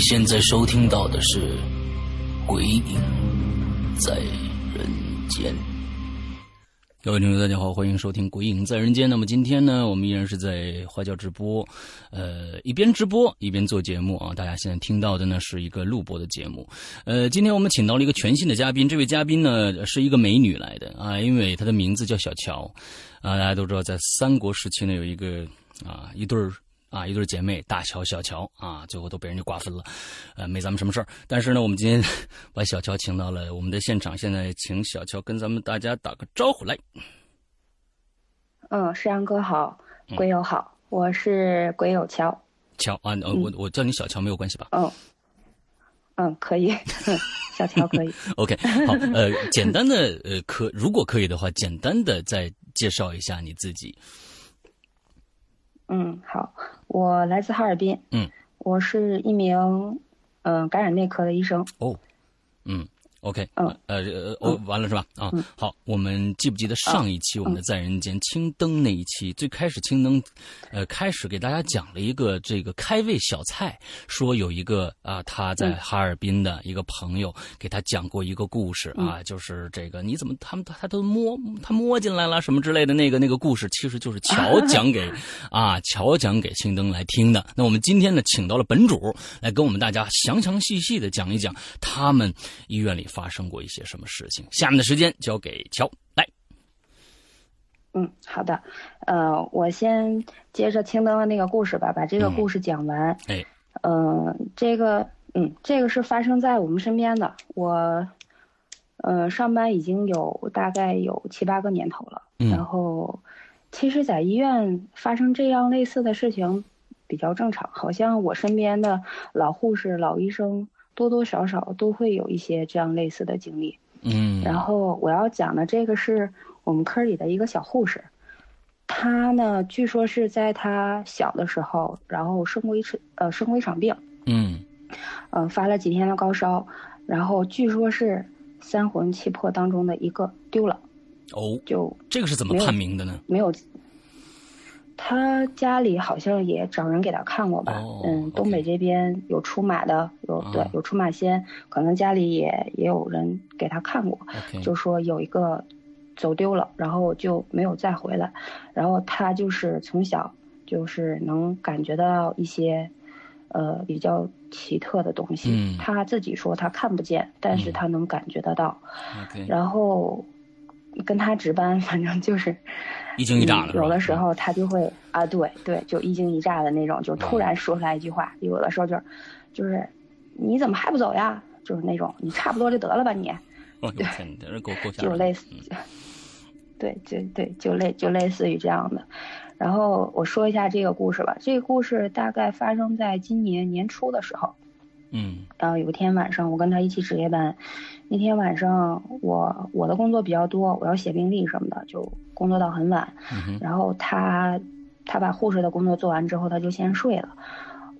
现在收听到的是《鬼影在人间》。各位听众，大家好，欢迎收听《鬼影在人间》。那么今天呢，我们依然是在花椒直播，呃，一边直播一边做节目啊。大家现在听到的呢是一个录播的节目。呃，今天我们请到了一个全新的嘉宾，这位嘉宾呢是一个美女来的啊，因为她的名字叫小乔啊。大家都知道，在三国时期呢，有一个啊一对儿。啊，一对姐妹大乔、小乔啊，最后都被人家瓜分了，呃，没咱们什么事儿。但是呢，我们今天 把小乔请到了我们的现场，现在请小乔跟咱们大家打个招呼来。嗯，石阳哥好，鬼友好，我是鬼友乔。乔啊，呃，我我叫你小乔没有关系吧？嗯，嗯，可以，小乔可以。OK，好，呃，简单的呃，可如果可以的话，简单的再介绍一下你自己。嗯，好，我来自哈尔滨。嗯，我是一名嗯、呃感染内科的医生。哦，嗯，OK，嗯。呃呃哦，完了是吧？啊，好，我们记不记得上一期我们的在人间青灯那一期，最开始青灯，呃，开始给大家讲了一个这个开胃小菜，说有一个啊他在哈尔滨的一个朋友给他讲过一个故事啊，就是这个你怎么他们他都摸他摸进来了什么之类的那个那个故事，其实就是乔 讲给啊乔讲给青灯来听的。那我们今天呢，请到了本主来跟我们大家详详细细的讲一讲他们医院里发生过一些什么事情。下面的时间交给乔来。嗯，好的。呃，我先接着青灯的那个故事吧，把这个嗯故事讲完。哎，嗯、这个，嗯，这个是发生在我们身边的。我，呃，上班已经有大概有七八个年头了。嗯然后，其实，在医院发生这样类似的事情比较正常，好像我身边的老护士、老医生多多少少都会有一些这样类似的经历。嗯，然后我要讲的这个是我们科里的一个小护士，她呢，据说是在她小的时候，然后生过一次呃生过一场病，嗯呃、发了几天的高烧，然后据说是三魂七魄当中的一个丢了，哦，就这个是怎么判明的呢？没有。他家里好像也找人给他看过吧，哦嗯，东北这边有出马的，有、啊。对有出马仙，可能家里也也有人给他看过就说有一个走丢了，然后就没有再回来，然后他就是从小就是能感觉到一些，呃，比较奇特的东西。嗯。他自己说他看不见，但是嗯。他能感觉得到。然后跟他值班，反正就是一惊一乍的嗯有的时候他就会啊，对对，就一惊一乍的那种，就突然说出来一句话。有的时候就是就是你怎么还不走呀？就是那种你差不多就得了吧你。哦，我天，这够够吓人的就类似嗯，对，就对，就类就类似于这样的。然后我说一下这个故事吧。这个故事大概发生在今年年初的时候。嗯然后有一天晚上，我跟他一起值夜班。那天晚上我我的工作比较多，我要写病历什么的，就工作到很晚。嗯然后他他把护士的工作做完之后，他就先睡了。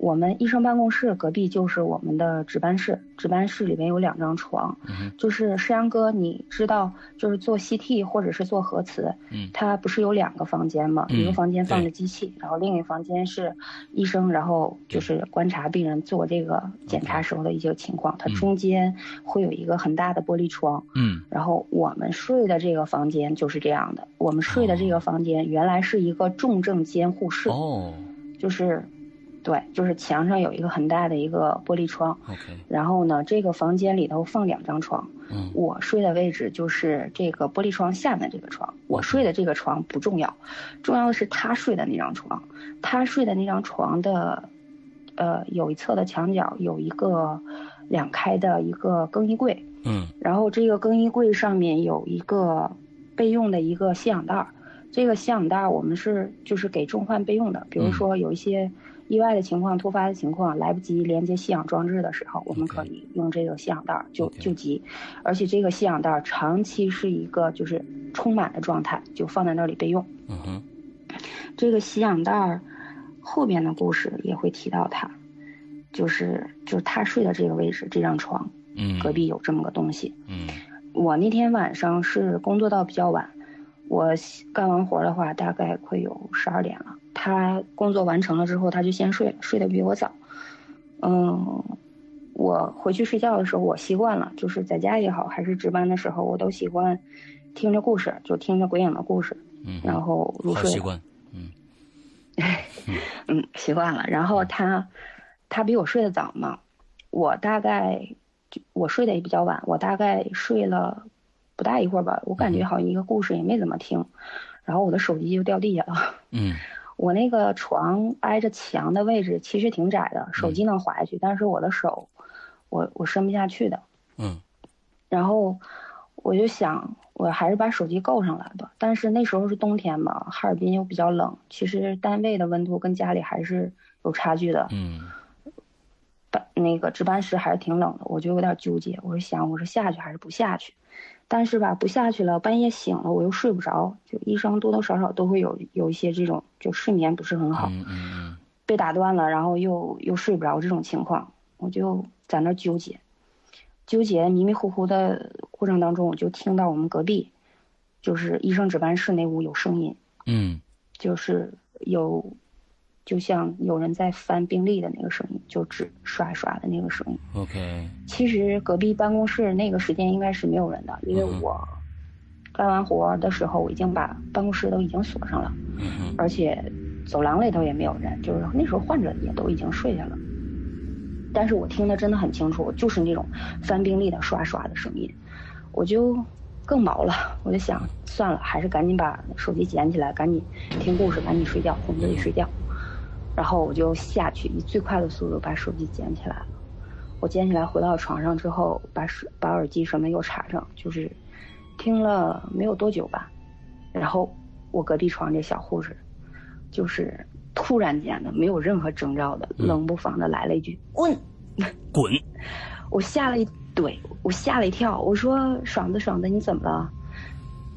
我们医生办公室隔壁就是我们的值班室，值班室里面有两张床，嗯就是世阳哥，你知道，就是做 CT 或者是做核磁，嗯它不是有两个房间吗？嗯一个房间放着机器，然后另一个房间是医生，然后就是观察病人做这个检查时候的一些情况。它嗯中间会有一个很大的玻璃窗，嗯然后我们睡的这个房间就是这样的。我们睡的这个房间原来是一个重症监护室，哦就是，对，就是墙上有一个很大的一个玻璃窗。，OK，然后呢，这个房间里头放两张床，嗯我睡的位置就是这个玻璃窗下面这个床。我睡的这个床不重要，重要的是他睡的那张床。他睡的那张床的，呃有一侧的墙角有一个两开的一个更衣柜，嗯然后这个更衣柜上面有一个备用的一个吸氧袋儿，这个吸氧袋儿我们是就是给重患备用的，比如嗯说有一些意外的情况、突发的情况，来不及连接吸氧装置的时候，我们可以用这个吸氧袋儿救救急，而且这个吸氧袋儿长期是一个就是充满的状态，就放在那里备用。嗯哼这个吸氧袋儿后边的故事也会提到它，就是就是他睡的这个位置这张床嗯隔壁有这么个东西。嗯我那天晚上是工作到比较晚，我干完活的话大概快有十二点了。他工作完成了之后，他就先睡了，睡得比我早。嗯，我回去睡觉的时候，我习惯了，就是在家也好，还是值班的时候，我都喜欢听着故事，就听着鬼影的故事，嗯，然后入睡。好习惯，嗯 嗯，习惯了。然后他，他比我睡得早嘛，我大概就我睡得也比较晚，我大概睡了不大一会儿吧，我感觉好像一个故事也没怎么听，然后我的手机就掉地下了。嗯我那个床挨着墙的位置其实挺窄的，手机能滑下去，但是我的手，我我伸不下去的。嗯然后我就想，我还是把手机够上来吧。但是那时候是冬天嘛，哈尔滨又比较冷，其实单位的温度跟家里还是有差距的。嗯班那个值班室还是挺冷的，我就有点纠结。我是想，我是下去还是不下去？但是吧，不下去了，半夜醒了，我又睡不着。就医生多多少少都会有有一些这种，就睡眠不是很好，嗯嗯被打断了，然后又又睡不着这种情况，我就在那儿纠结，纠结迷迷糊糊的过程当中，我就听到我们隔壁，就是医生值班室那屋有声音，嗯就是有，就像有人在翻病历的那个声音，就纸刷一刷的那个声音。，OK，其实隔壁办公室那个时间应该是没有人的，因为我干完活的时候，我已经把办公室都已经锁上了，嗯而且走廊里头也没有人，就是那时候患者也都已经睡下了。但是我听得真的很清楚，就是那种翻病历的刷刷的声音，我就更毛了，我就想算了，还是赶紧把手机捡起来，赶紧听故事，赶紧睡觉，哄自己睡觉。然后我就下去，以最快的速度把手机捡起来了。我捡起来回到床上之后，把手把耳机什么又插上，就是听了没有多久吧。然后我隔壁床这小护士，就是突然间的，没有任何征兆的，嗯冷不防的来了一句“滚”，滚，我吓了一对，我吓了一跳，我说：“爽子，爽子，你怎么了？”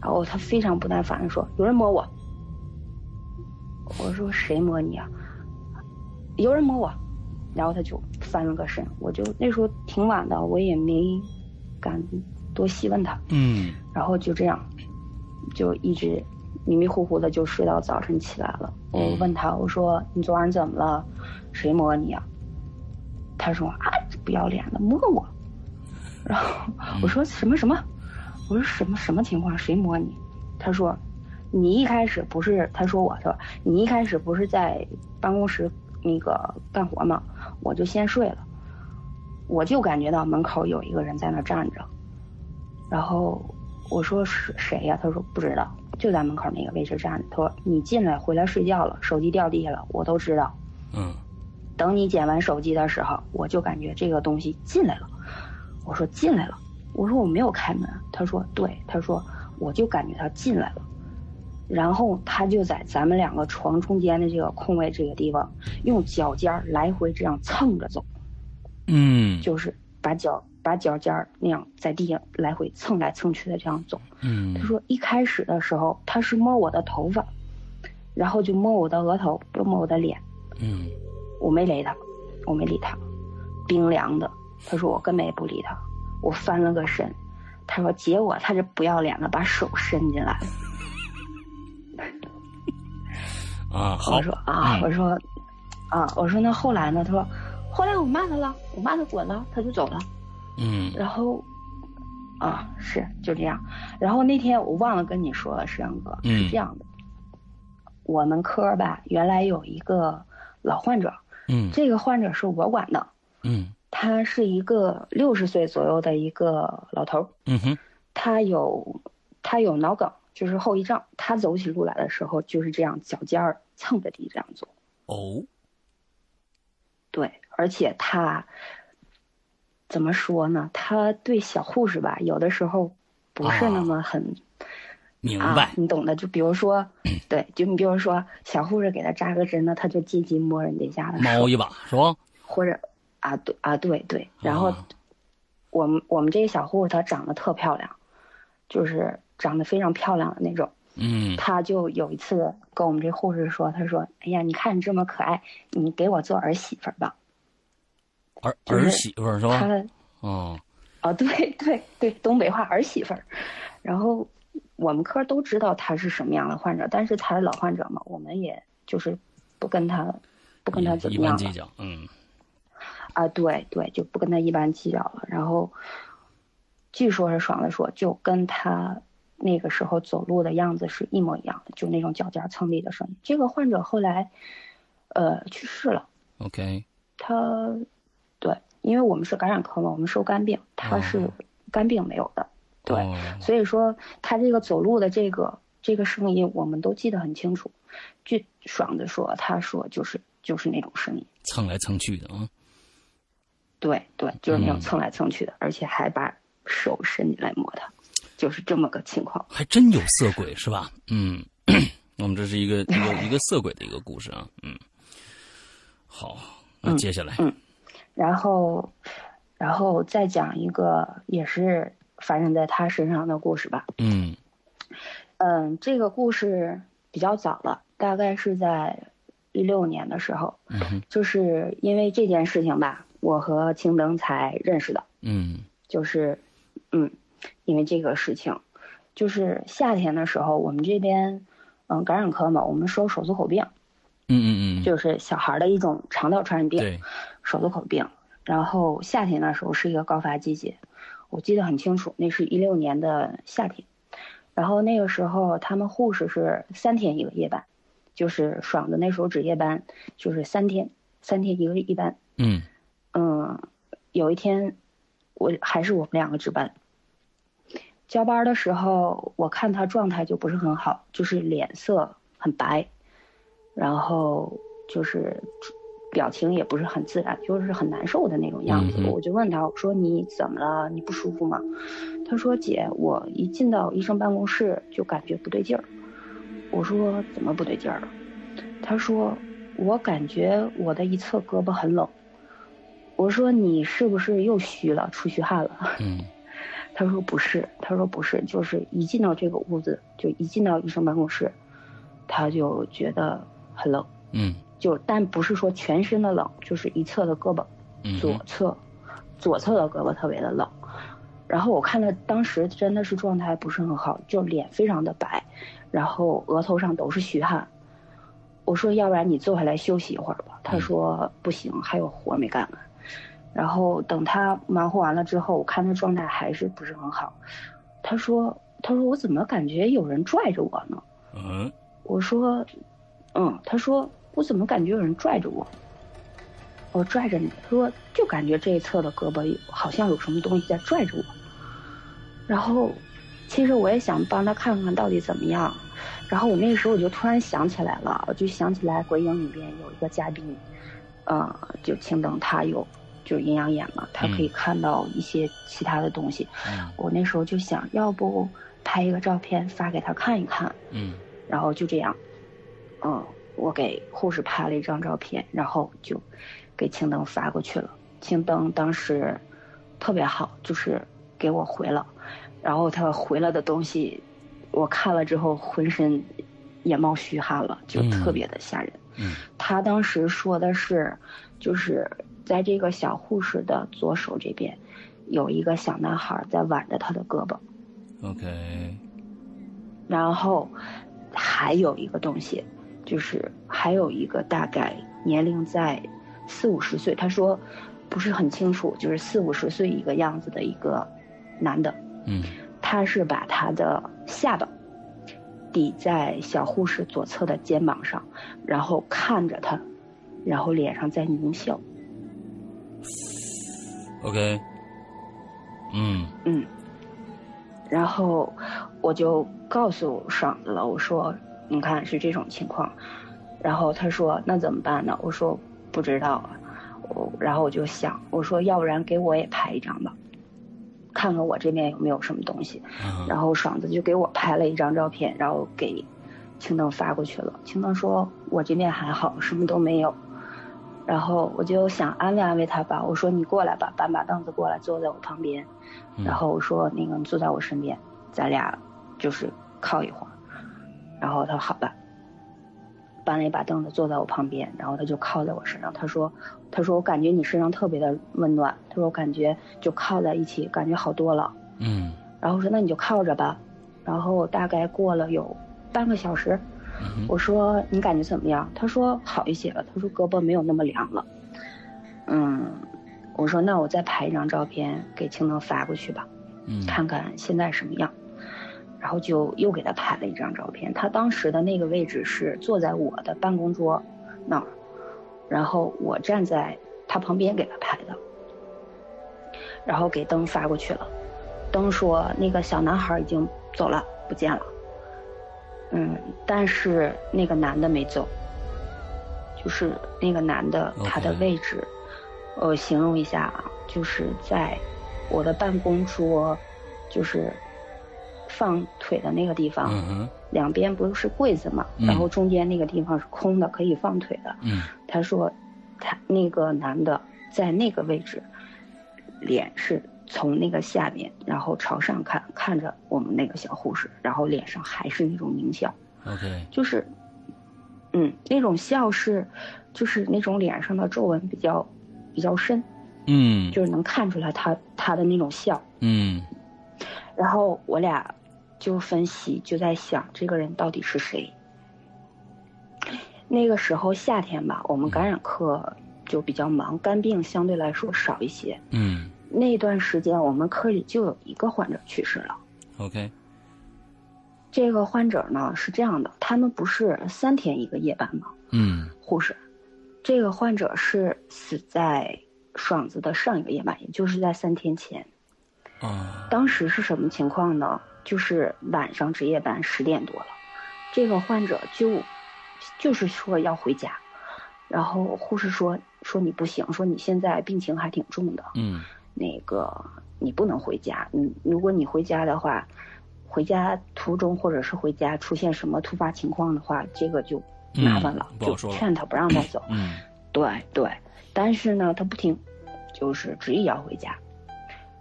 然后他非常不耐烦的说：“有人摸我。”我说：“谁摸你啊？”有人摸我，然后他就翻了个身，我就那时候挺晚的，我也没敢多细问他，嗯然后就这样，就一直迷迷糊糊的就睡到早晨起来了。我问他，我说你昨晚怎么了？谁摸你啊？他说啊，不要脸的摸我。然后我说什么什么？我说什么什么情况？谁摸你？他说你一开始不是？他说我说你一开始不是在办公室那个干活嘛？我就先睡了，我就感觉到门口有一个人在那站着。然后我说是谁呀、他说不知道，就在门口那个位置站着。他说你进来回来睡觉了，手机掉地下了，我都知道。嗯等你捡完手机的时候，我就感觉这个东西进来了。我说进来了，我说我没有开门。他说对，他说我就感觉他进来了。然后他就在咱们两个床中间的这个空位这个地方，用脚尖儿来回这样蹭着走。嗯就是把脚把脚尖儿那样在地上来回蹭来蹭去的这样走。嗯他说一开始的时候他是摸我的头发，然后就摸我的额头，又摸我的脸，嗯我没理他，我没理他，冰凉的。他说我根本也不理他，我翻了个身。他说结果他这不要脸的把手伸进来了。啊，好。我说啊，嗯。我说啊，我说那后来呢？他说后来我骂他了，我骂他滚了，他就走了。嗯。然后，啊，是就这样。然后那天我忘了跟你说了，石阳哥嗯。是这样的，我们科儿吧原来有一个老患者，嗯。这个患者是我管的，嗯。他是一个六十岁左右的一个老头，嗯哼。他有他有脑梗，就是后遗症。他走起路来的时候就是这样，脚尖儿蹭着地这样做。哦对，而且他怎么说呢？他对小护士吧，有的时候不是那么很。明白，你懂的。就比如说，对，就你比如说，小护士给他扎个针呢，他就借机摸人家家的猫一把是吧？或者啊，对啊，对对。然后我们我们这个小护士她长得特漂亮，就是长得非常漂亮的那种。嗯。他就有一次跟我们这护士说：“他说，哎呀，你看你这么可爱，你给我做儿媳妇吧。”儿儿媳妇是吧？他哦。哦，对对对，东北话儿媳妇儿，然后。我们科都知道他是什么样的患者，但是他是老患者嘛，我们也就是不跟他不跟他怎么样计较，嗯，啊，对对，就不跟他一般计较了。然后据说是爽的说，就跟他那个时候走路的样子是一模一样的，就那种脚尖蹭地的声音。这个患者后来呃去世了。OK，他对，因为我们是感染科嘛，我们收肝病，他是肝病没有的。对，所以说他这个走路的这个这个声音，我们都记得很清楚。据爽的说，他说就是就是那种声音，蹭来蹭去的啊。对对，就是那种蹭来蹭去的，而且还把手伸进来摸他，就是这么个情况。还真有色鬼是吧？嗯，我们这是一个一个一个色鬼的一个故事啊。嗯，好，那接下来，嗯，然后然后再讲一个也是。发生在他身上的故事吧。嗯，嗯，这个故事比较早了，大概是在一六年的时候。嗯，就是因为这件事情吧，我和青灯才认识的。嗯，就是，嗯，因为这个事情，就是夏天的时候，我们这边，嗯，感染科嘛，我们收手足口病。嗯嗯嗯。就是小孩的一种肠道传染病。对。手足口病，然后夏天的时候是一个高发季节。我记得很清楚，那是一六年的夏天，然后那个时候他们护士是三天一个夜班，就是爽的那时候值夜班，就是三天三天一个一班。嗯嗯，有一天我还是我们两个值班，交班的时候我看他状态就不是很好，就是脸色很白，然后就是。表情也不是很自然，就是很难受的那种样子。我就问他，我说你怎么了？你不舒服吗？他说姐，我一进到医生办公室就感觉不对劲儿。我说怎么不对劲儿了？他说我感觉我的一侧胳膊很冷。我说你是不是又虚了，出虚汗了？嗯。他说不是，他说不是，就是一进到这个屋子，就一进到医生办公室，他就觉得很冷。嗯。就但不是说全身的冷，就是一侧的胳膊，左侧，左侧的胳膊特别的冷。然后我看他当时真的是状态不是很好，就脸非常的白，然后额头上都是虚汗。我说要不然你坐下来休息一会儿吧。他说不行，还有活没干完。然后等他忙活完了之后，我看他状态还是不是很好。他说他说我怎么感觉有人拽着我呢？嗯，我说嗯，他说。我怎么感觉有人拽着我？我拽着你，他说就感觉这一侧的胳膊好像有什么东西在拽着我。然后，其实我也想帮他看看到底怎么样。然后我那个时候我就突然想起来了，我就想起来鬼影里边有一个嘉宾，呃，就青灯他有就是阴阳眼嘛，他可以看到一些其他的东西。我那时候就想要不拍一个照片发给他看一看。嗯。然后就这样，嗯。我给护士拍了一张照片，然后就给青灯发过去了。青灯当时特别好，就是给我回了。然后他回了的东西，我看了之后浑身也冒虚汗了，就特别的吓人。嗯他当时说的是，就是在这个小护士的左手这边有一个小男孩在挽着他的胳膊。OK。然后还有一个东西。就是还有一个大概年龄在四五十岁，他说不是很清楚，就是四五十岁一个样子的一个男的，嗯，他是把他的下巴抵在小护士左侧的肩膀上，然后看着他，然后脸上在狞笑。OK，嗯嗯，然后我就告诉爽子了，我说。你看是这种情况，然后他说那怎么办呢？我说不知道啊，然后我就想，我说要不然给我也拍一张吧，看看我这边有没有什么东西。然后爽子就给我拍了一张照片，然后给青灯发过去了。青灯说我这边还好，什么都没有。然后我就想安慰安慰他吧，我说你过来吧，搬把凳子过来坐在我旁边。然后我说那个你坐在我身边，咱俩就是靠一会儿。然后他说好吧。搬了一把凳子坐在我旁边，然后他就靠在我身上。他说：“他说我感觉你身上特别的温暖。他说我感觉就靠在一起，感觉好多了。”嗯。然后我说：“那你就靠着吧。”然后大概过了有半个小时，我说：“你感觉怎么样？”他说：“好一些了。”他说：“胳膊没有那么凉了。”嗯，我说：“那我再拍一张照片给青灯发过去吧，看看现在什么样。”然后就又给他拍了一张照片，他当时的那个位置是坐在我的办公桌那儿，然后我站在他旁边给他拍的，然后给灯发过去了，灯说那个小男孩已经走了，不见了，嗯，但是那个男的没走，就是那个男的他的位置，我形容一下啊，就是在我的办公桌，就是。放腿的那个地方，两边不是柜子嘛，然后中间那个地方是空的，可以放腿的。他说，他那个男的在那个位置，脸是从那个下面，然后朝上看，看着我们那个小护士，然后脸上还是那种狞笑。OK，就是，嗯，那种笑是，就是那种脸上的皱纹比较比较深。嗯，就是能看出来他他的那种笑。嗯，然后我俩。就分析，就在想这个人到底是谁。那个时候夏天吧，我们感染科就比较忙，肝病相对来说少一些。嗯。那段时间我们科里就有一个患者去世了。OK。这个患者呢是这样的，他们不是三天一个夜班吗？嗯。护士，这个患者是死在爽子的上一个夜班，也就是在三天前。啊。当时是什么情况呢？就是晚上值夜班十点多了，这个患者就，就是说要回家，然后护士说说你不行，说你现在病情还挺重的，嗯，那个你不能回家，你如果你回家的话，回家途中或者是回家出现什么突发情况的话，这个就麻烦了，就劝他不让他。走，嗯，对对，但是呢他不听，就是执意要回家。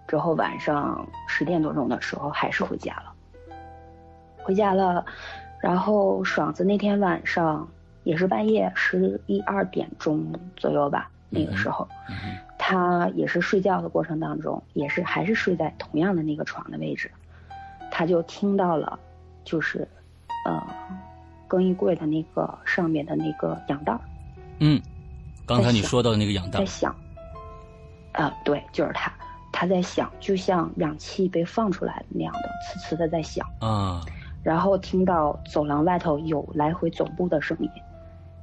之后晚上十点多钟的时候还是回家了，回家了，然后爽子那天晚上也是半夜十一二点钟左右吧，那个时候，他也是睡觉的过程当中，也是还是睡在同样的那个床的位置，他就听到了，就是，呃，更衣柜的那个上面的那个氧袋嗯，刚才你说到的那个氧袋在响，啊，对，就是他。他在响，就像氧气被放出来那样的，呲呲的在响啊。然后听到走廊外头有来回走步的声音，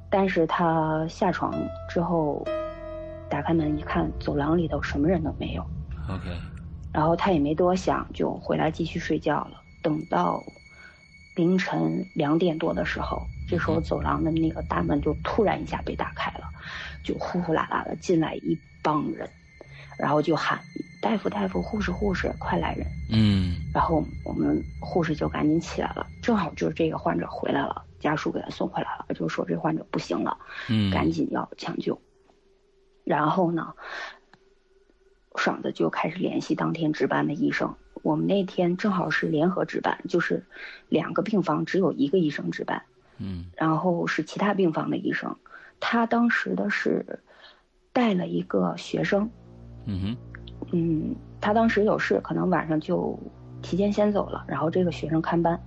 但是他下床之后，打开门一看，走廊里头什么人都没有。OK。然后他也没多想，就回来继续睡觉了。等到凌晨两点多的时候，这时候走廊的那个大门就突然一下被打开了，就呼呼啦啦的进来一帮人，然后就喊。大夫，大夫，护士，护士，快来人！嗯，然后我们护士就赶紧起来了，正好就是这个患者回来了，家属给他送回来了，就说这患者不行了，嗯，赶紧要抢救。然后呢，爽子就开始联系当天值班的医生。我们那天正好是联合值班，就是两个病房只有一个医生值班，嗯，然后是其他病房的医生，他当时的是带了一个学生，嗯哼。嗯，他当时有事，可能晚上就提前先走了。然后这个学生看班，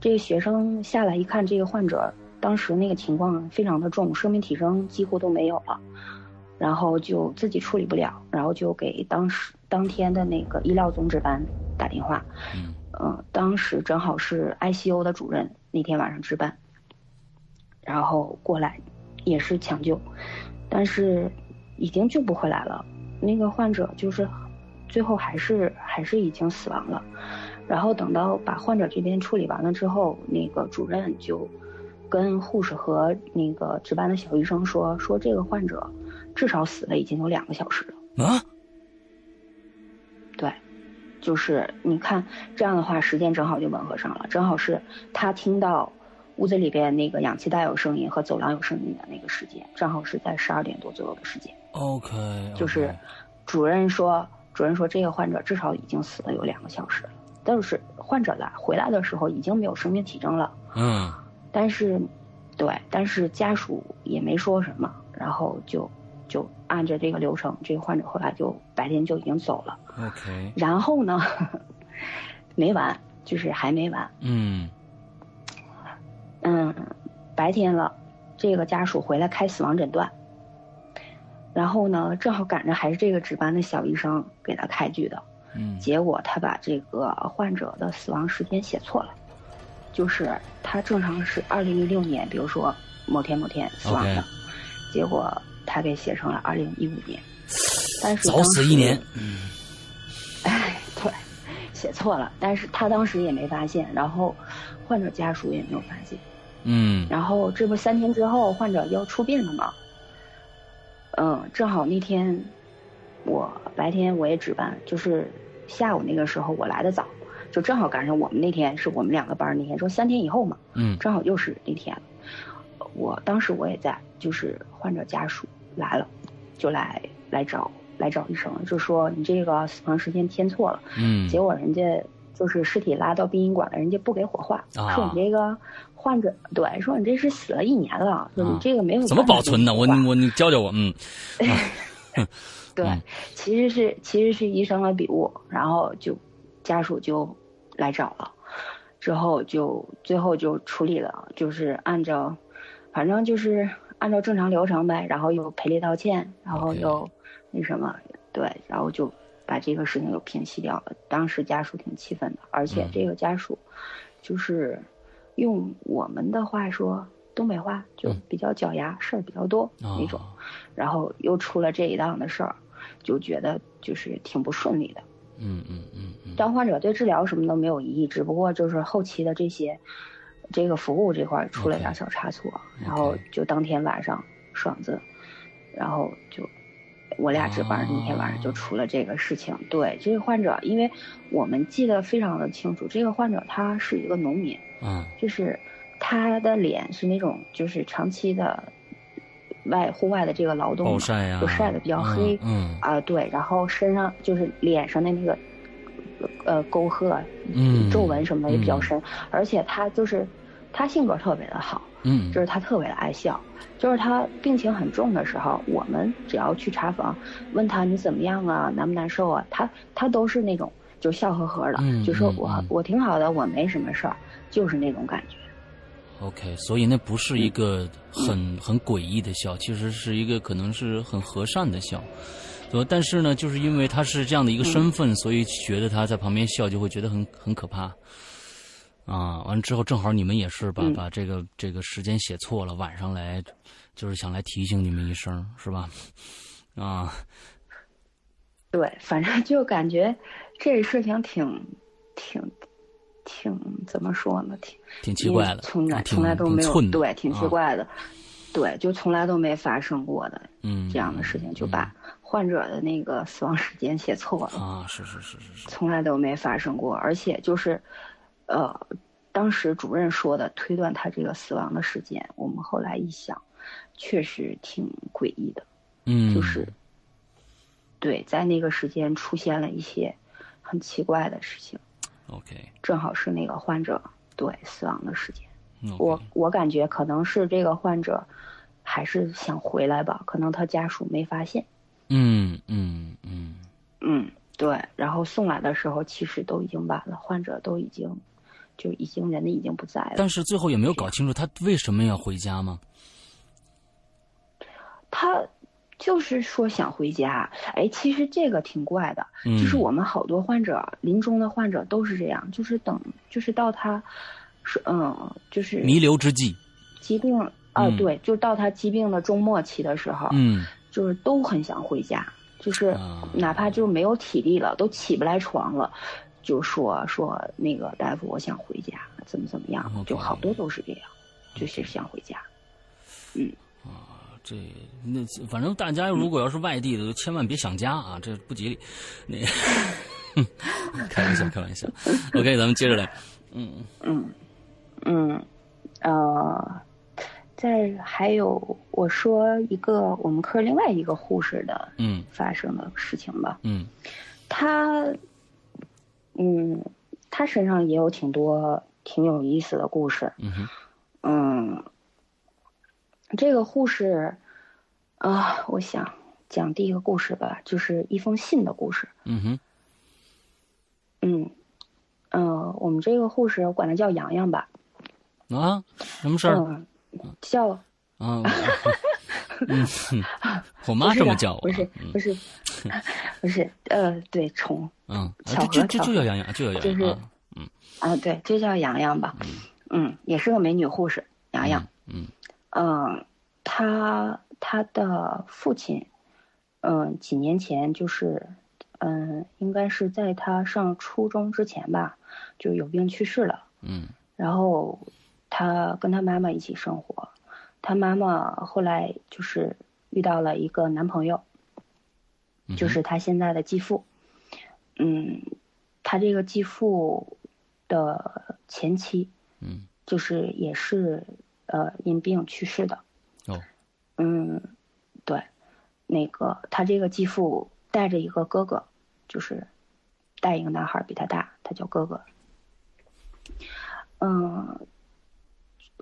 这个学生下来一看，这个患者当时那个情况非常的重，生命体征几乎都没有了，然后就自己处理不了，然后就给当时当天的那个医疗总值班打电话。嗯，当时正好是 ICU 的主任那天晚上值班，然后过来也是抢救，但是已经救不回来了。那个患者就是，最后还是还是已经死亡了，然后等到把患者这边处理完了之后，那个主任就跟护士和那个值班的小医生说，说这个患者至少死了已经有两个小时了。啊？对，就是你看这样的话，时间正好就吻合上了，正好是他听到屋子里边那个氧气袋有声音和走廊有声音的那个时间，正好是在十二点多左右的时间。OK，就是主任说，主任说这个患者至少已经死了有两个小时了，但是患者来回来的时候已经没有生命体征了。嗯但是，对，但是家属也没说什么，然后就就按着这个流程，这个患者后来就白天就已经走了。OK，然后呢，没完，就是还没完。嗯。嗯，白天了，这个家属回来开死亡诊断，然后呢，正好赶着还是这个值班的小医生给他开具的，嗯。结果他把这个患者的死亡时间写错了，就是他正常是二零一六年，比如说某天某天死亡的结果他给写成了二零一五年，但是早死一年当时。哎，对，写错了，但是他当时也没发现，然后患者家属也没有发现。嗯然后这不三天之后患者要出殡了吗？嗯，正好那天我白天我也值班，就是下午那个时候我来的早，就正好赶上我们那天是我们两个班那天，说三天以后嘛，嗯正好又是那天。我当时我也在，就是患者家属来了，就来来找来找医生，就说你这个死亡时间填错了。嗯，结果人家就是尸体拉到殡仪馆了，人家不给火化，啊说你这个患者对，说你这是死了一年了，说你这个没有啊怎么保存呢？我我你教教我，嗯 对，嗯其实是其实是医生的笔误，然后就家属就来找了，之后就最后就处理了，就是按照，反正就是按照正常流程呗，然后又赔礼道歉，然后又那什么，对，然后就把这个事情又平息掉了。当时家属挺气愤的，而且嗯这个家属就是用我们的话说。东北话就嗯比较脚牙，事儿比较多那种，哦然后又出了这一档的事儿，就觉得就是挺不顺利的。嗯嗯嗯嗯当患者对治疗什么都没有异议，只不过就是后期的这些这个服务这块儿出了点小差错然后就当天晚上爽子，然后就我俩值班那天晚上就出了这个事情。对这个患者，因为我们记得非常的清楚，这个患者他是一个农民，嗯就是他的脸是那种就是长期的外户外的这个劳动，暴晒呀，就晒的比较黑嗯啊，对，然后身上就是脸上的那个呃沟壑、嗯皱纹什么的也比较深，而且他就是他性格特别的好，嗯就是他特别的爱笑，就是他病情很重的时候，我们只要去查房，问他你怎么样啊，难不难受啊，他他都是那种就笑呵呵的，嗯就说我我挺好的，我没什么事儿，就是那种感觉。OK，所以那不是一个很嗯很诡异的笑，其实是一个可能是很和善的笑。呃，但是呢，就是因为他是这样的一个身份，所以觉得他在旁边笑就会觉得很很可怕。啊，完了之后正好你们也是把、嗯。把这个这个时间写错了，晚上来就是想来提醒你们一声，是吧？啊，对，反正就感觉这事情挺挺挺怎么说呢，挺挺奇怪的，从来挺从来都没有对，挺奇啊怪的，对，就从来都没发生过的嗯这样的事情，就把患者的那个死亡时间写错了，啊，是是是是是，从来都没发生过，而且就是，呃，当时主任说的推断他这个死亡的时间，我们后来一想，确实挺诡异的。嗯，就是对，在那个时间出现了一些很奇怪的事情，OK，正好是那个患者对死亡的时间。嗯我我感觉可能是这个患者还是想回来吧，可能他家属没发现。嗯嗯嗯嗯，对。然后送来的时候，其实都已经晚了，患者都已经就已经人已经不在了。但是最后也没有搞清楚他为什么要回家吗？他就是说想回家，哎，其实这个挺怪的，嗯。就是我们好多患者临终的患者都是这样，就是等就是到他是嗯就是弥留之际，疾病啊、嗯。对，就到他疾病的中末期的时候，嗯。就是都很想回家，就是啊。哪怕就没有体力了，都起不来床了，就说说那个大夫，我想回家，怎么怎么样，就好多都是这样，就是想回家。嗯。啊这那反正大家如果要是外地的，千万别想家啊，这不吉利。那 开玩笑，开玩笑。OK，咱们接着来。嗯嗯嗯呃，再还有我说一个我们科另外一个护士的嗯发生的事情吧。嗯他嗯，他身上也有挺多挺有意思的故事。嗯哼嗯，这个护士啊，我想讲第一个故事吧，就是一封信的故事。嗯哼嗯，呃，我们这个护士，我管她叫洋洋吧。啊，什么事儿嗯，叫啊？嗯，我妈这么叫我。不是嗯不是不是呃，对宠嗯，啊巧就就就合巧就叫洋洋，就叫洋就是嗯啊。啊，对，就叫洋洋吧。嗯，也是个美女护士，洋洋。嗯嗯，她她的父亲，嗯，几年前就是，嗯，应该是在她上初中之前吧，就有病去世了。嗯然后她跟她妈妈一起生活，她妈妈后来就是遇到了一个男朋友，就是她现在的继父。嗯，她这个继父的前妻嗯就是也是呃因病去世的。哦嗯，对，那个他这个继父带着一个哥哥，就是带一个男孩儿比他大，他叫哥哥。嗯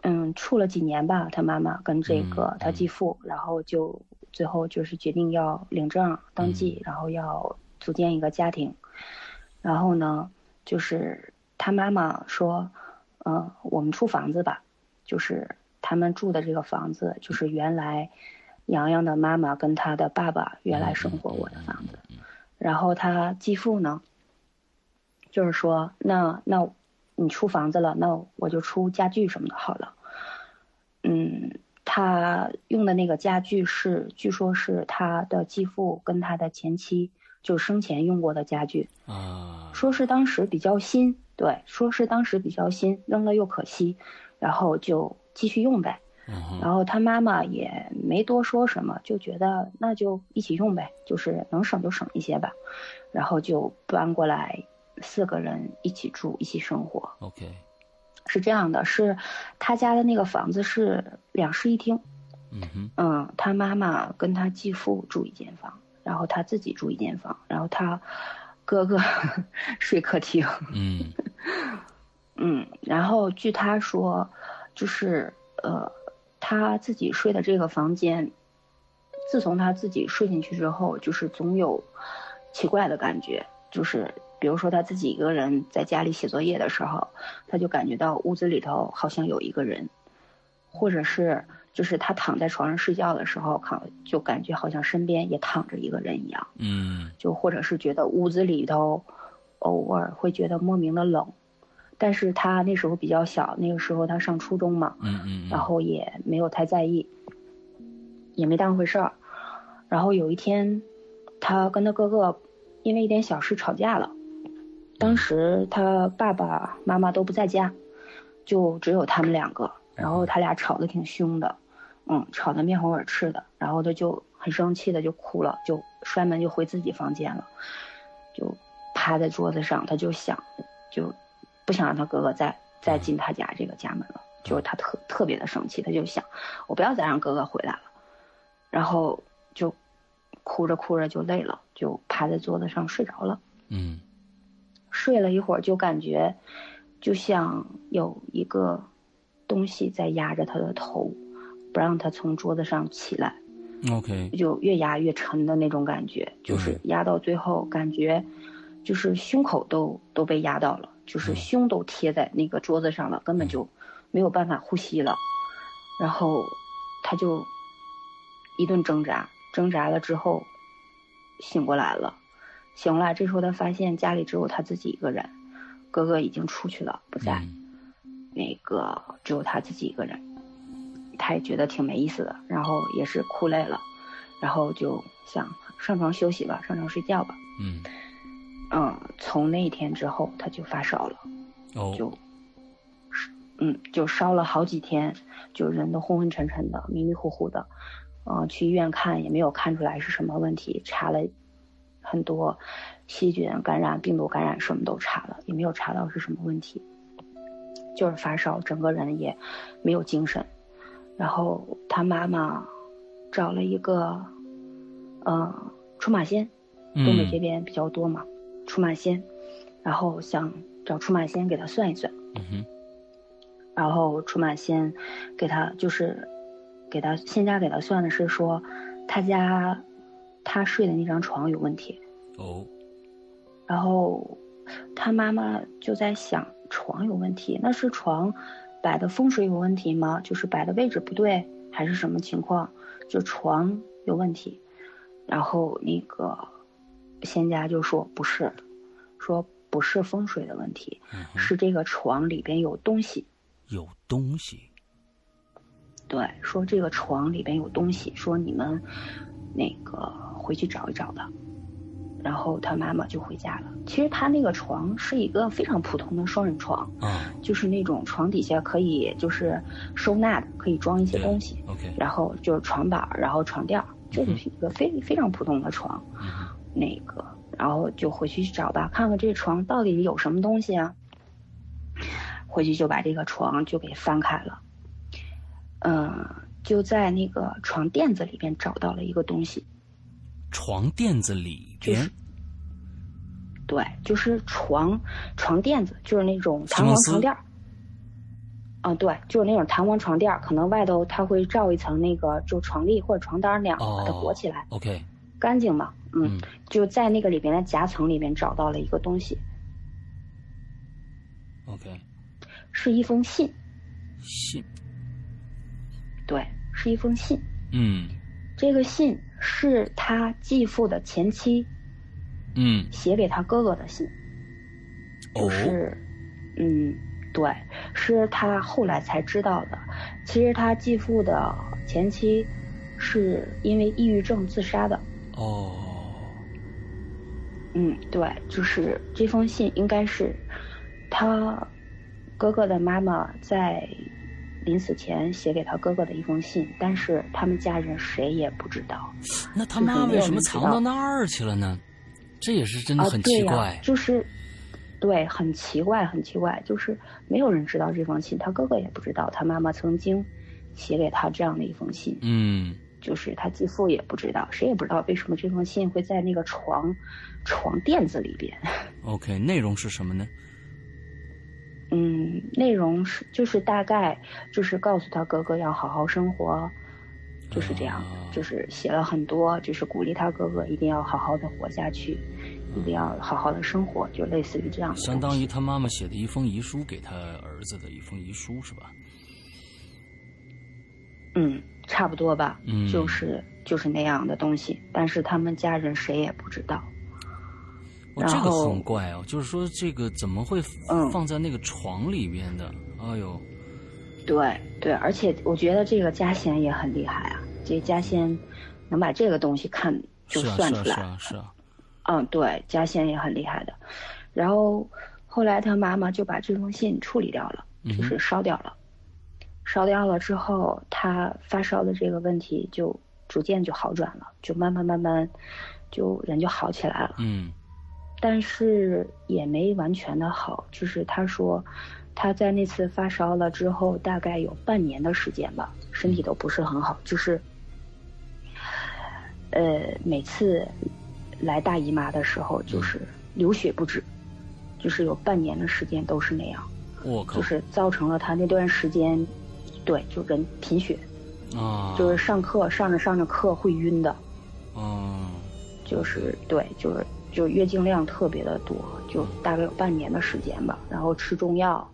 嗯，处了几年吧，他妈妈跟这个嗯他继父，然后就最后就是决定要领证登记，嗯然后要组建一个家庭。然后呢，就是他妈妈说，嗯、我们出房子吧，就是他们住的这个房子，就是原来洋洋的妈妈跟他的爸爸原来生活过的房子。然后他继父呢，就是说，那那你出房子了，那我就出家具什么的好了。嗯，他用的那个家具是，据说是他的继父跟他的前妻就生前用过的家具。啊，说是当时比较新，对，说是当时比较新，扔了又可惜，然后就继续用呗。嗯然后他妈妈也没多说什么，就觉得那就一起用呗，就是能省就省一些吧。然后就搬过来，四个人一起住，一起生活。，OK，是这样的，是他家的那个房子是两室一厅，嗯哼嗯，他妈妈跟他继父住一间房，然后他自己住一间房，然后他哥哥 睡客厅。嗯 嗯，然后据他说，就是呃，他自己睡的这个房间，自从他自己睡进去之后，就是总有奇怪的感觉，就是比如说他自己一个人在家里写作业的时候，他就感觉到屋子里头好像有一个人，或者是就是他躺在床上睡觉的时候，看就感觉好像身边也躺着一个人一样。嗯就或者是觉得屋子里头偶尔会觉得莫名的冷，但是他那时候比较小，那个时候他上初中嘛，嗯嗯，然后也没有太在意，也没当回事儿。然后有一天，他跟他哥哥因为一点小事吵架了，当时他爸爸妈妈都不在家，就只有他们两个，然后他俩吵得挺凶的，嗯，吵得面红耳赤的，然后他就很生气的就哭了，就摔门就回自己房间了，就趴在桌子上，他就想，就不想让他哥哥再再进他家这个家门了，就是他特特别的生气，他就想，我不要再让哥哥回来了，然后就哭着哭着就累了，就趴在桌子上睡着了。嗯睡了一会儿，就感觉就像有一个东西在压着他的头，不让他从桌子上起来，，OK，就越压越沉的那种感觉，就是压到最后，感觉就是胸口都都被压到了，就是嗯胸都贴在那个桌子上了，根本就没有办法呼吸了。然后他就一顿挣扎，挣扎了之后醒过来了。醒过来，这时候他发现家里只有他自己一个人，哥哥已经出去了，不在。嗯那个只有他自己一个人，他也觉得挺没意思的，然后也是哭累了，然后就想上床休息吧，上床睡觉吧。嗯，嗯，从那一天之后他就发烧了，哦，就，嗯，就烧了好几天，就人都昏昏沉沉的，迷迷糊糊的，嗯，去医院看也没有看出来是什么问题，查了很多细菌感染、病毒感染什么都查了，也没有查到是什么问题，就是发烧，整个人也没有精神。然后他妈妈找了一个，呃，出马仙，东北这边比较多嘛，出马仙，然后想找出马仙给他算一算。嗯哼。然后出马仙给他就是给他现家给他算的是说，他家他睡的那张床有问题。哦。然后他妈妈就在想，床有问题，那是床。摆的风水有问题吗？就是摆的位置不对，还是什么情况？就床有问题，然后那个仙家就说不是，说不是风水的问题，是这个床里边有东西。有东西。对，说这个床里边有东西，说你们那个回去找一找的。然后他妈妈就回家了。其实他那个床是一个非常普通的双人床，啊，就是那种床底下可以就是收纳的，可以装一些东西。OK，然后就是床板，然后床垫，就是一个非非常普通的床。那个，然后就回去去找吧，看看这床到底有什么东西啊。回去就把这个床就给翻开了，嗯，就在那个床垫子里边找到了一个东西。床垫子里边，对，就是床床垫子，就是那种弹簧床垫儿。啊，对，就是那种弹簧床垫儿，可能外头它会罩一层那个，就床笠或者床单那样把它裹起来。OK，干净嘛？嗯，就在那个里边的夹层里面找到了一个东西。OK，是一封信。信。对，是一封信。嗯，这个信。是他继父的前妻，嗯，写给他哥哥的信，就是，嗯，对，是他后来才知道的。其实他继父的前妻是因为抑郁症自杀的。哦，嗯，对，就是这封信应该是他哥哥的妈妈在。临死前写给他哥哥的一封信，但是他们家人谁也不知道。那他妈为什么藏到那儿去了呢？这也是真的很奇怪。就是，对，很奇怪，很奇怪，就是没有人知道这封信，他哥哥也不知道，他妈妈曾经写给他这样的一封信。嗯，就是他继父也不知道，谁也不知道为什么这封信会在那个床床垫子里边。OK，内容是什么呢？嗯，内容是就是大概就是告诉他哥哥要好好生活，就是这样，就是写了很多，就是鼓励他哥哥一定要好好的活下去，一定要好好的生活，就类似于这样。相当于他妈妈写的一封遗书给他儿子的一封遗书是吧？嗯，差不多吧。嗯，就是就是那样的东西，但是他们家人谁也不知道。这个很怪哦，就是说这个怎么会放在那个床里边的？哎呦，对对，而且我觉得这个家仙也很厉害啊，这家仙能把这个东西看就算出来，是啊是啊，嗯，对，家仙也很厉害的。然后后来他妈妈就把这封信处理掉了，就是烧掉了。烧掉了之后，他发烧的这个问题就逐渐就好转了，就慢慢慢慢就人就好起来了。嗯。但是也没完全的好，就是他说，他在那次发烧了之后，大概有半年的时间吧，身体都不是很好，就是，呃，每次来大姨妈的时候，就是流血不止，就是有半年的时间都是那样。我靠！就是造成了他那段时间，对，就人贫血，啊，就是上课上着上着课会晕的，嗯，就是对，就是。就月经量特别的多，就大概有半年的时间吧，然后吃中药，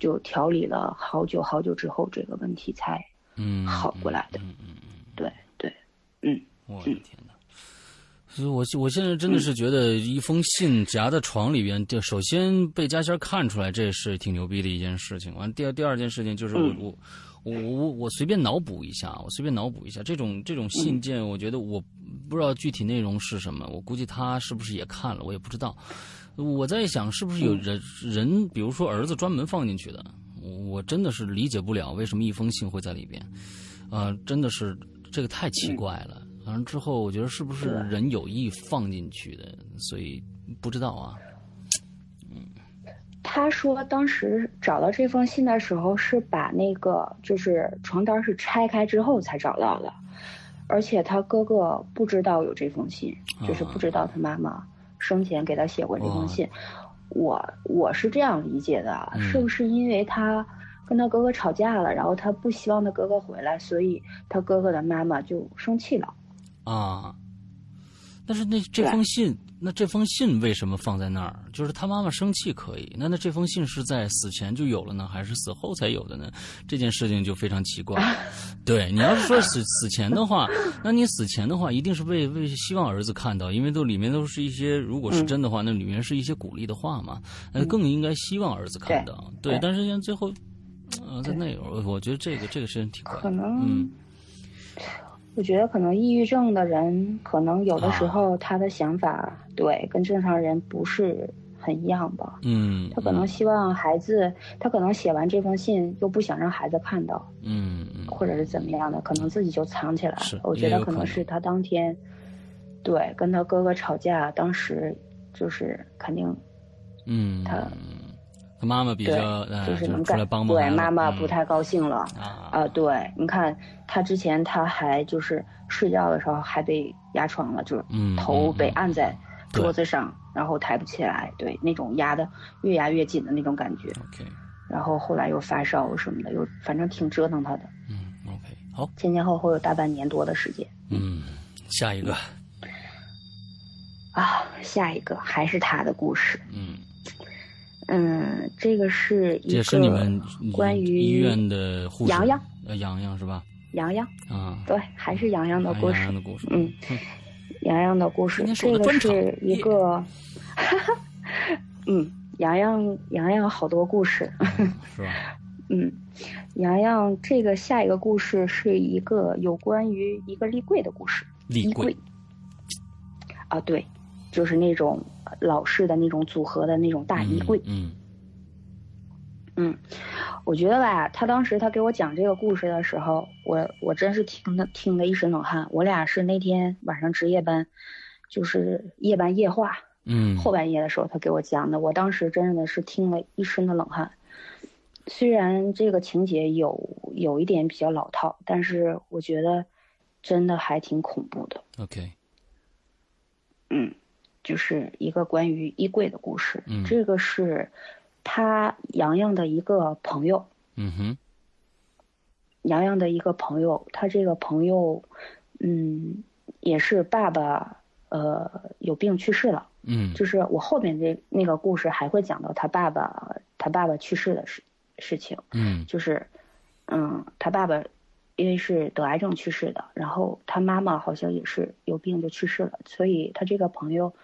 就调理了好久好久之后，这个问题才嗯好过来的。嗯嗯嗯，对对，嗯。我的天哪！所以我我现在真的是觉得一封信夹在床里边，就首先被家仙看出来，这是挺牛逼的一件事情。完，第二第二件事情就是我我。我我我随便脑补一下，我随便脑补一下，这种这种信件，我觉得我不知道具体内容是什么，我估计他是不是也看了，我也不知道。我在想，是不是有人人，比如说儿子专门放进去的？我真的是理解不了为什么一封信会在里边。呃，真的是这个太奇怪了。完了之后，我觉得是不是人有意放进去的？所以不知道啊。嗯，他说当时找到这封信的时候是把那个就是床单是拆开之后才找到的，而且他哥哥不知道有这封信，就是不知道他妈妈生前给他写过这封信。我我是这样理解的，是不是因为他跟他哥哥吵架了，然后他不希望他哥哥回来，所以他哥哥的妈妈就生气了。啊，但是那这封信，那这封信为什么放在那儿？就是他妈妈生气可以，那那这封信是在死前就有了呢，还是死后才有的呢？这件事情就非常奇怪。对你要是说死死前的话，那你死前的话一定是为为希望儿子看到，因为都里面都是一些，如果是真的话，那里面是一些鼓励的话嘛，那更应该希望儿子看到。对，但是像最后，呃，在那我我觉得这个这个事情挺怪，嗯。我觉得可能抑郁症的人，可能有的时候他的想法对跟正常人不是很一样吧。嗯，他可能希望孩子，他可能写完这封信又不想让孩子看到。嗯或者是怎么样的，可能自己就藏起来了。我觉得可能是他当天，对，跟他哥哥吵架，当时就是肯定，嗯，他。他妈妈比较，就是能出来帮忙。对，妈妈不太高兴了。啊，对，你看他之前他还就是睡觉的时候还被压床了，就是头被按在桌子上，然后抬不起来，对，那种压的越压越紧的那种感觉。OK。然后后来又发烧什么的，又反正挺折腾他的。嗯，OK，好。前前后后有大半年多的时间。嗯，下一个。啊，下一个还是他的故事。嗯。嗯，这个是一个关于医院的护士洋洋，呃，洋洋是吧？洋洋啊，对，还是洋洋的故事。洋洋的故事，嗯，洋洋的故事，这个是一个，哈哈，嗯，洋洋洋洋好多故事，是吧？嗯，洋洋这个下一个故事是一个有关于一个立柜的故事，立柜，啊，对。就是那种老式的那种组合的那种大衣柜。嗯。嗯，我觉得吧，他当时他给我讲这个故事的时候，我我真是听的听的一身冷汗。我俩是那天晚上值夜班，就是夜班夜话。嗯。后半夜的时候他给我讲的，我当时真的是听了一身的冷汗。虽然这个情节有有一点比较老套，但是我觉得真的还挺恐怖的。OK。嗯。就是一个关于衣柜的故事。嗯，这个是他洋洋的一个朋友。嗯哼，洋洋的一个朋友，他这个朋友，嗯，也是爸爸呃有病去世了。嗯，就是我后面这那个故事还会讲到他爸爸他爸爸去世的事事情。嗯，就是嗯他爸爸。因为是得癌症去世的，然后他妈妈好像也是有病就去世了，所以他这个朋友，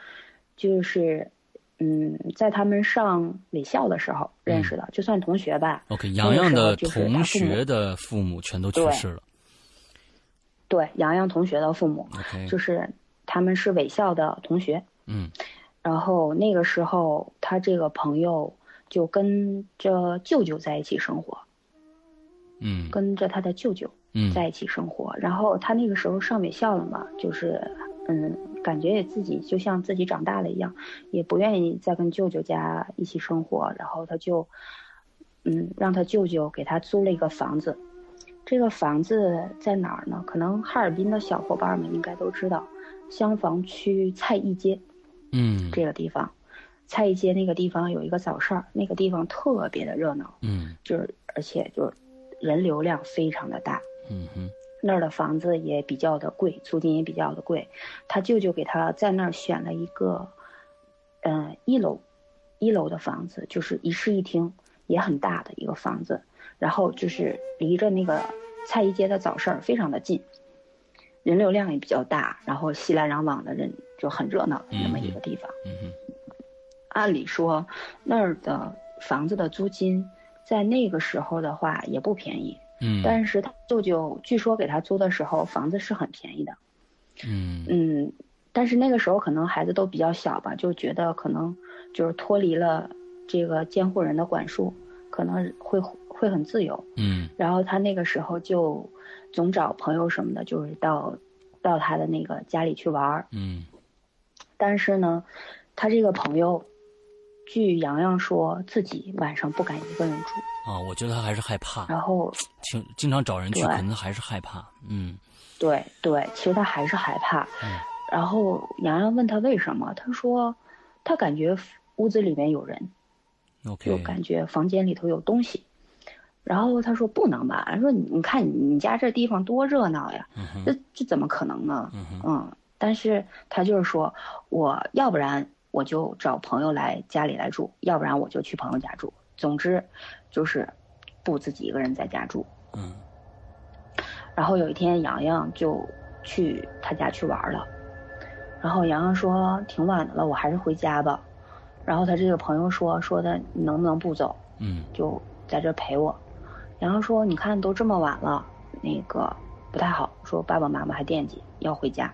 就是，嗯，在他们上美校的时候认识的，就算同学吧。OK，洋洋的同学的父母全都去世了。对，洋洋同学的父母就是他们是伪校的同学。嗯，然后那个时候他这个朋友就跟着舅舅在一起生活。嗯，跟着他的舅舅。在一起生活，然后他那个时候上美校了嘛，就是，嗯，感觉也自己就像自己长大了一样，也不愿意再跟舅舅家一起生活，然后他就，嗯，让他舅舅给他租了一个房子，这个房子在哪儿呢？可能哈尔滨的小伙伴们应该都知道，香坊区蔡义街，嗯，这个地方，蔡义街那个地方有一个早市儿，那个地方特别的热闹，嗯，就是而且就是人流量非常的大。嗯哼，那儿的房子也比较的贵，租金也比较的贵。他舅舅给他在那儿选了一个，嗯，一楼，一楼的房子，就是一室一厅，也很大的一个房子。然后就是离着那个蔡一街的早市儿非常的近，人流量也比较大，然后熙来攘往的人就很热闹那么一个地方。按理说那儿的房子的租金在那个时候的话也不便宜。嗯，但是他舅舅据说给他租的时候，房子是很便宜的。嗯嗯，但是那个时候可能孩子都比较小吧，就觉得可能就是脱离了这个监护人的管束，可能会会很自由。嗯，然后他那个时候就总找朋友什么的，就是到到他的那个家里去玩儿。嗯但是呢，他这个朋友，据洋洋说自己晚上不敢一个人住，啊，我觉得他还是害怕，然后经经常找人去，可能还是害怕。嗯对对，其实他还是害怕。嗯然后洋洋问他为什么，他说他感觉屋子里面有人，就，OK，感觉房间里头有东西。然后他说不能吧，说你你看你你家这地方多热闹呀，嗯这这怎么可能呢？嗯，但是他就是说，我要不然我就找朋友来家里来住，要不然我就去朋友家住。总之，就是不自己一个人在家住。嗯然后有一天，洋洋就去他家去玩了。然后洋洋说挺晚的了，我还是回家吧。然后他这个朋友说说的你能不能不走，嗯就在这陪我。洋洋说你看都这么晚了，那个不太好，说爸爸妈妈还惦记要回家。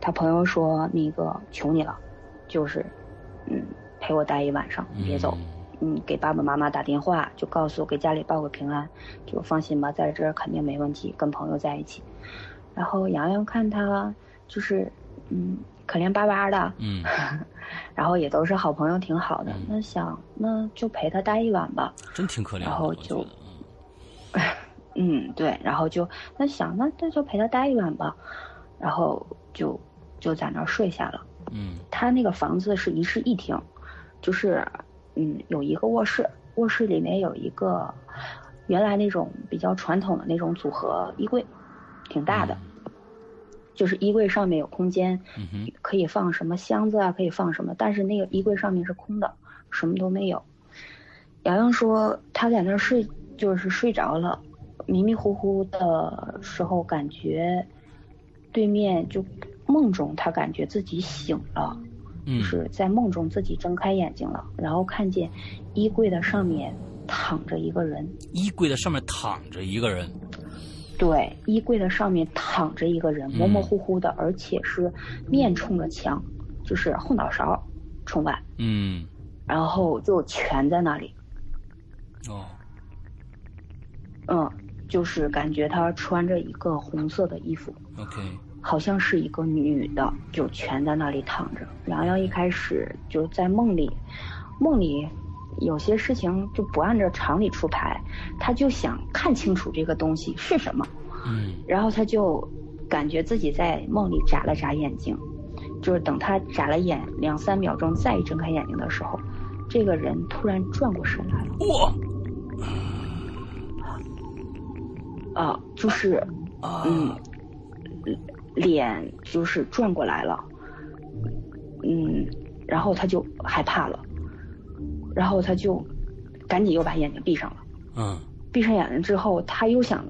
他朋友说那个求你了，就是嗯陪我待一晚上，别走。嗯，给爸爸妈妈打电话，就告诉给家里报个平安，就放心吧，在这儿肯定没问题，跟朋友在一起。然后洋洋看他就是，嗯，可怜巴巴的，嗯 然后也都是好朋友，挺好的嗯。那想那就陪他待一晚吧。真挺可怜的，然后就嗯 嗯，对，然后就那想那那就陪他待一晚吧，然后就就在那儿睡下了。嗯他那个房子是一室一厅，就是嗯有一个卧室，卧室里面有一个原来那种比较传统的那种组合衣柜，挺大的，就是衣柜上面有空间，嗯可以放什么箱子啊，可以放什么，但是那个衣柜上面是空的，什么都没有。洋洋说他在那儿睡，就是睡着了，迷迷糊糊的时候感觉对面就梦中他感觉自己醒了。嗯。就是在梦中自己睁开眼睛了，然后看见衣柜的上面躺着一个人，衣柜的上面躺着一个人，对，衣柜的上面躺着一个人，模模糊糊的，而且是面冲着墙，就是后脑勺冲外，嗯。然后就蜷在那里，哦。嗯，就是感觉他穿着一个红色的衣服，，OK，好像是一个女的，就蜷在那里躺着。洋洋一开始就在梦里，梦里有些事情就不按照常理出牌，他就想看清楚这个东西是什么，嗯。然后他就感觉自己在梦里眨了眨眼睛，就是等他眨了眼两三秒钟，再一睁开眼睛的时候，这个人突然转过身来了，哇！啊，就是啊。嗯，脸就是转过来了，嗯，然后他就害怕了，然后他就赶紧又把眼睛闭上了。嗯闭上眼睛之后，他又想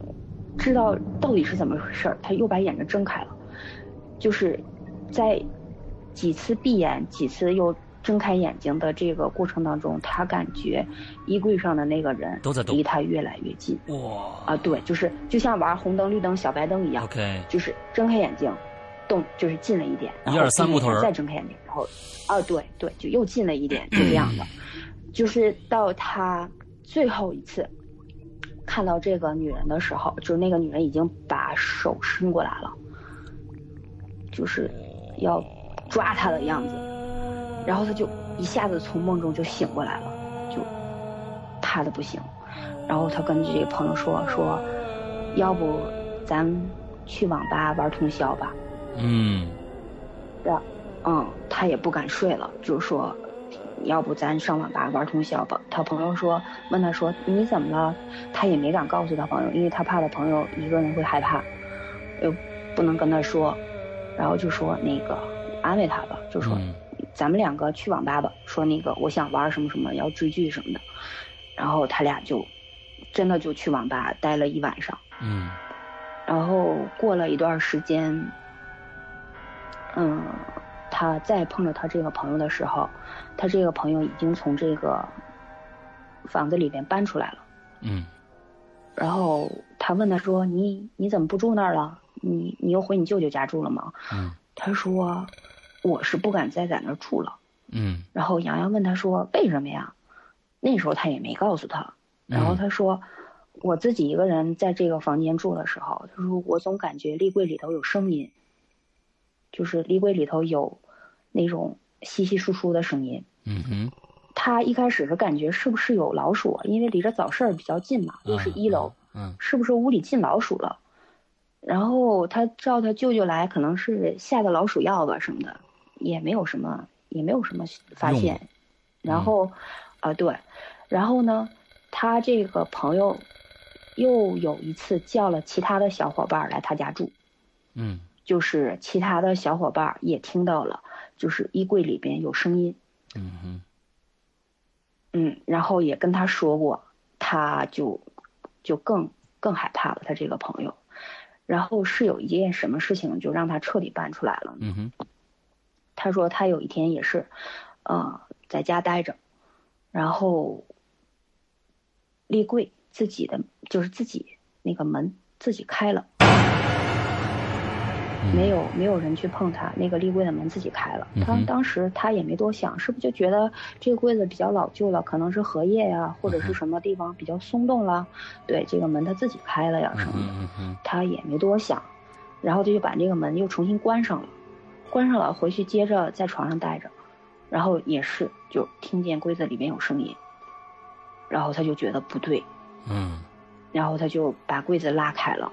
知道到底是怎么回事儿，他又把眼睛睁开了，就是在几次闭眼、几次又睁开眼睛的这个过程当中，他感觉衣柜上的那个人都在动离他越来越近哇啊，对，就是就像玩红灯、绿灯、小白灯一样，，OK，就是睁开眼睛，动就是近了一点，然后一二三木头人再睁开眼睛，然后啊对对，就又近了一点，就这样的，就是到他最后一次看到这个女人的时候，就是那个女人已经把手伸过来了，就是要抓他的样子，然后他就一下子从梦中就醒过来了，就怕的不行，然后他跟这个朋友说说，要不咱去网吧玩通宵吧。嗯然嗯，他也不敢睡了，就说，要不咱上网吧玩通宵吧。他朋友说，问他说你怎么了？他也没敢告诉他朋友，因为他怕他朋友一个人会害怕，又不能跟他说，然后就说那个安慰他吧，就说、嗯咱们两个去网吧吧。说那个我想玩什么什么，要追剧什么的，然后他俩就真的就去网吧待了一晚上。嗯然后过了一段时间，嗯，他再碰着他这个朋友的时候，他这个朋友已经从这个房子里边搬出来了。嗯然后他问他说：“你你怎么不住那儿了？你你又回你舅舅家住了吗嗯？”他说：“我是不敢再在那儿住了。嗯”然后洋洋问他说：“为什么呀？”那时候他也没告诉他。然后他说：“我自己一个人在这个房间住的时候，他说我总感觉立柜里头有声音，就是立柜里头有那种稀稀疏疏的声音。嗯哼，他一开始是感觉是不是有老鼠，因为离着早市比较近嘛，又是一楼，嗯是不是屋里进老鼠了？然后他叫他舅舅来，可能是下的老鼠药吧什么的，也没有什么，也没有什么发现。然后，啊、对，然后呢，他这个朋友又有一次叫了其他的小伙伴儿来他家住，嗯就是其他的小伙伴儿也听到了，就是衣柜里边有声音，嗯哼，嗯，然后也跟他说过，他就就更更害怕了，他这个朋友。然后是有一件什么事情就让他彻底搬出来了？嗯哼，他说他有一天也是，呃，在家待着，然后立柜自己的就是自己那个门自己开了，没有没有人去碰他，那个立柜的门自己开了。他当时他也没多想，是不是就觉得这个柜子比较老旧了，可能是荷叶呀，或者是什么地方比较松动了，对，这个门他自己开了呀嗯什么的。他也没多想，然后他就把这个门又重新关上了，关上了，回去接着在床上待着，然后也是就听见柜子里面有声音，然后他就觉得不对，嗯然后他就把柜子拉开了。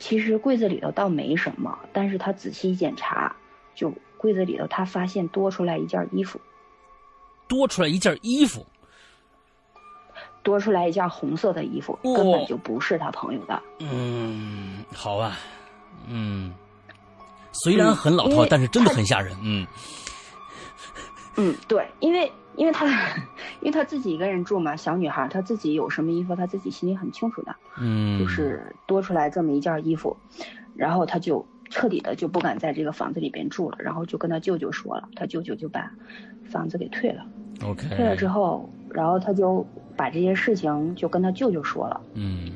其实柜子里头倒没什么，但是他仔细一检查，就柜子里头他发现多出来一件衣服，多出来一件衣服，多出来一件红色的衣服，哦。根本就不是他朋友的。嗯，好吧，嗯，虽然很老套，但是真的很吓人，嗯。嗯，对，因为因为他 因为他自己一个人住嘛，小女孩，她自己有什么衣服，她自己心里很清楚的，嗯，就是多出来这么一件衣服，然后她就彻底的就不敢在这个房子里边住了，然后就跟她舅舅说了，她舅舅就把房子给退了，OK，退了之后，然后她就把这些事情就跟她舅舅说了。嗯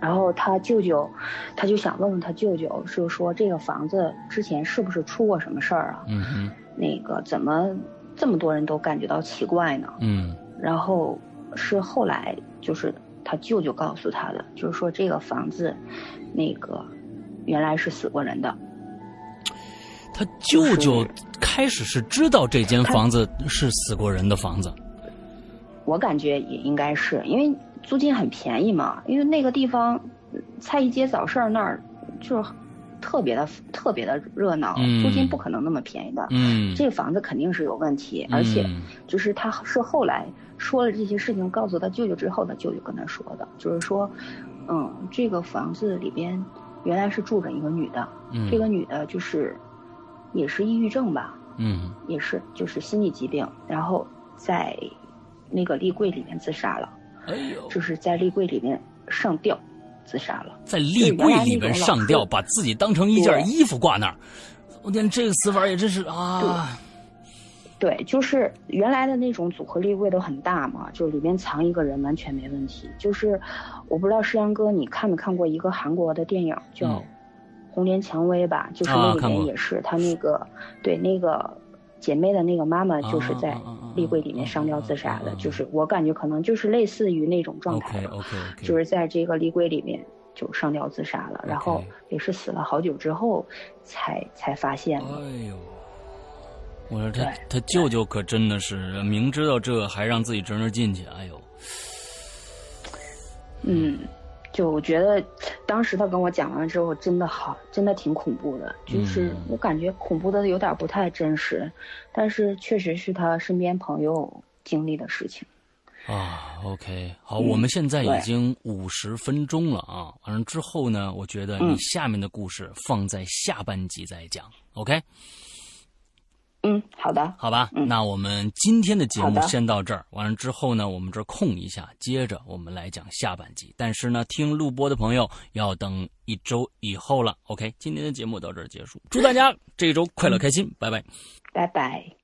然后他舅舅，他就想问问他舅舅，是说这个房子之前是不是出过什么事儿啊？嗯哼那个怎么这么多人都感觉到奇怪呢？嗯然后是后来就是他舅舅告诉他的，就是说这个房子，那个原来是死过人的。他舅舅开始是知道这间房子是死过人的房子，我感觉也应该是因为租金很便宜嘛，因为那个地方，菜一街早市儿那儿就是特别的特别的热闹，嗯租金不可能那么便宜的。嗯，这个房子肯定是有问题，而且嗯就是他是后来说了这些事情，告诉他舅舅之后，他舅舅跟他说的，就是说，嗯，这个房子里边原来是住着一个女的，嗯这个女的就是也是抑郁症吧，嗯也是就是心理疾病，然后在那个立柜里面自杀了，就是在立柜里面上吊自杀了。在立柜里面上吊，把自己当成一件衣服挂那儿，我天，这个死法也真是啊，对，就是原来的那种组合立柜都很大嘛，就里面藏一个人完全没问题。就是我不知道诗阳哥你看没看过一个韩国的电影叫嗯《红莲蔷薇》吧？就是啊那里面也是他那个对那个姐妹的那个妈妈就是在立柜里面上吊自杀的，就是我感觉可能就是类似于那种状态就是在这个立柜里面就上吊自杀了，然后也是死了好久之后才才发现的。哎呦，我说他对他舅舅可真的是明知道这还让自己侄女进去，哎呦，嗯，就我觉得当时他跟我讲完之后，真的好，真的挺恐怖的。就是嗯。我感觉恐怖的有点不太真实，但是确实是他身边朋友经历的事情。啊，OK，好，嗯我们现在已经五十分钟了啊，完了之后呢，我觉得你嗯。下面的故事放在下半集再讲，OK，嗯，好的，好吧？嗯那我们今天的节目先到这儿，完了之后呢，我们这儿空一下，接着我们来讲下半集。但是呢，听录播的朋友要等一周以后了，OK，今天的节目到这儿结束，祝大家这一周快乐开心，拜拜。拜拜。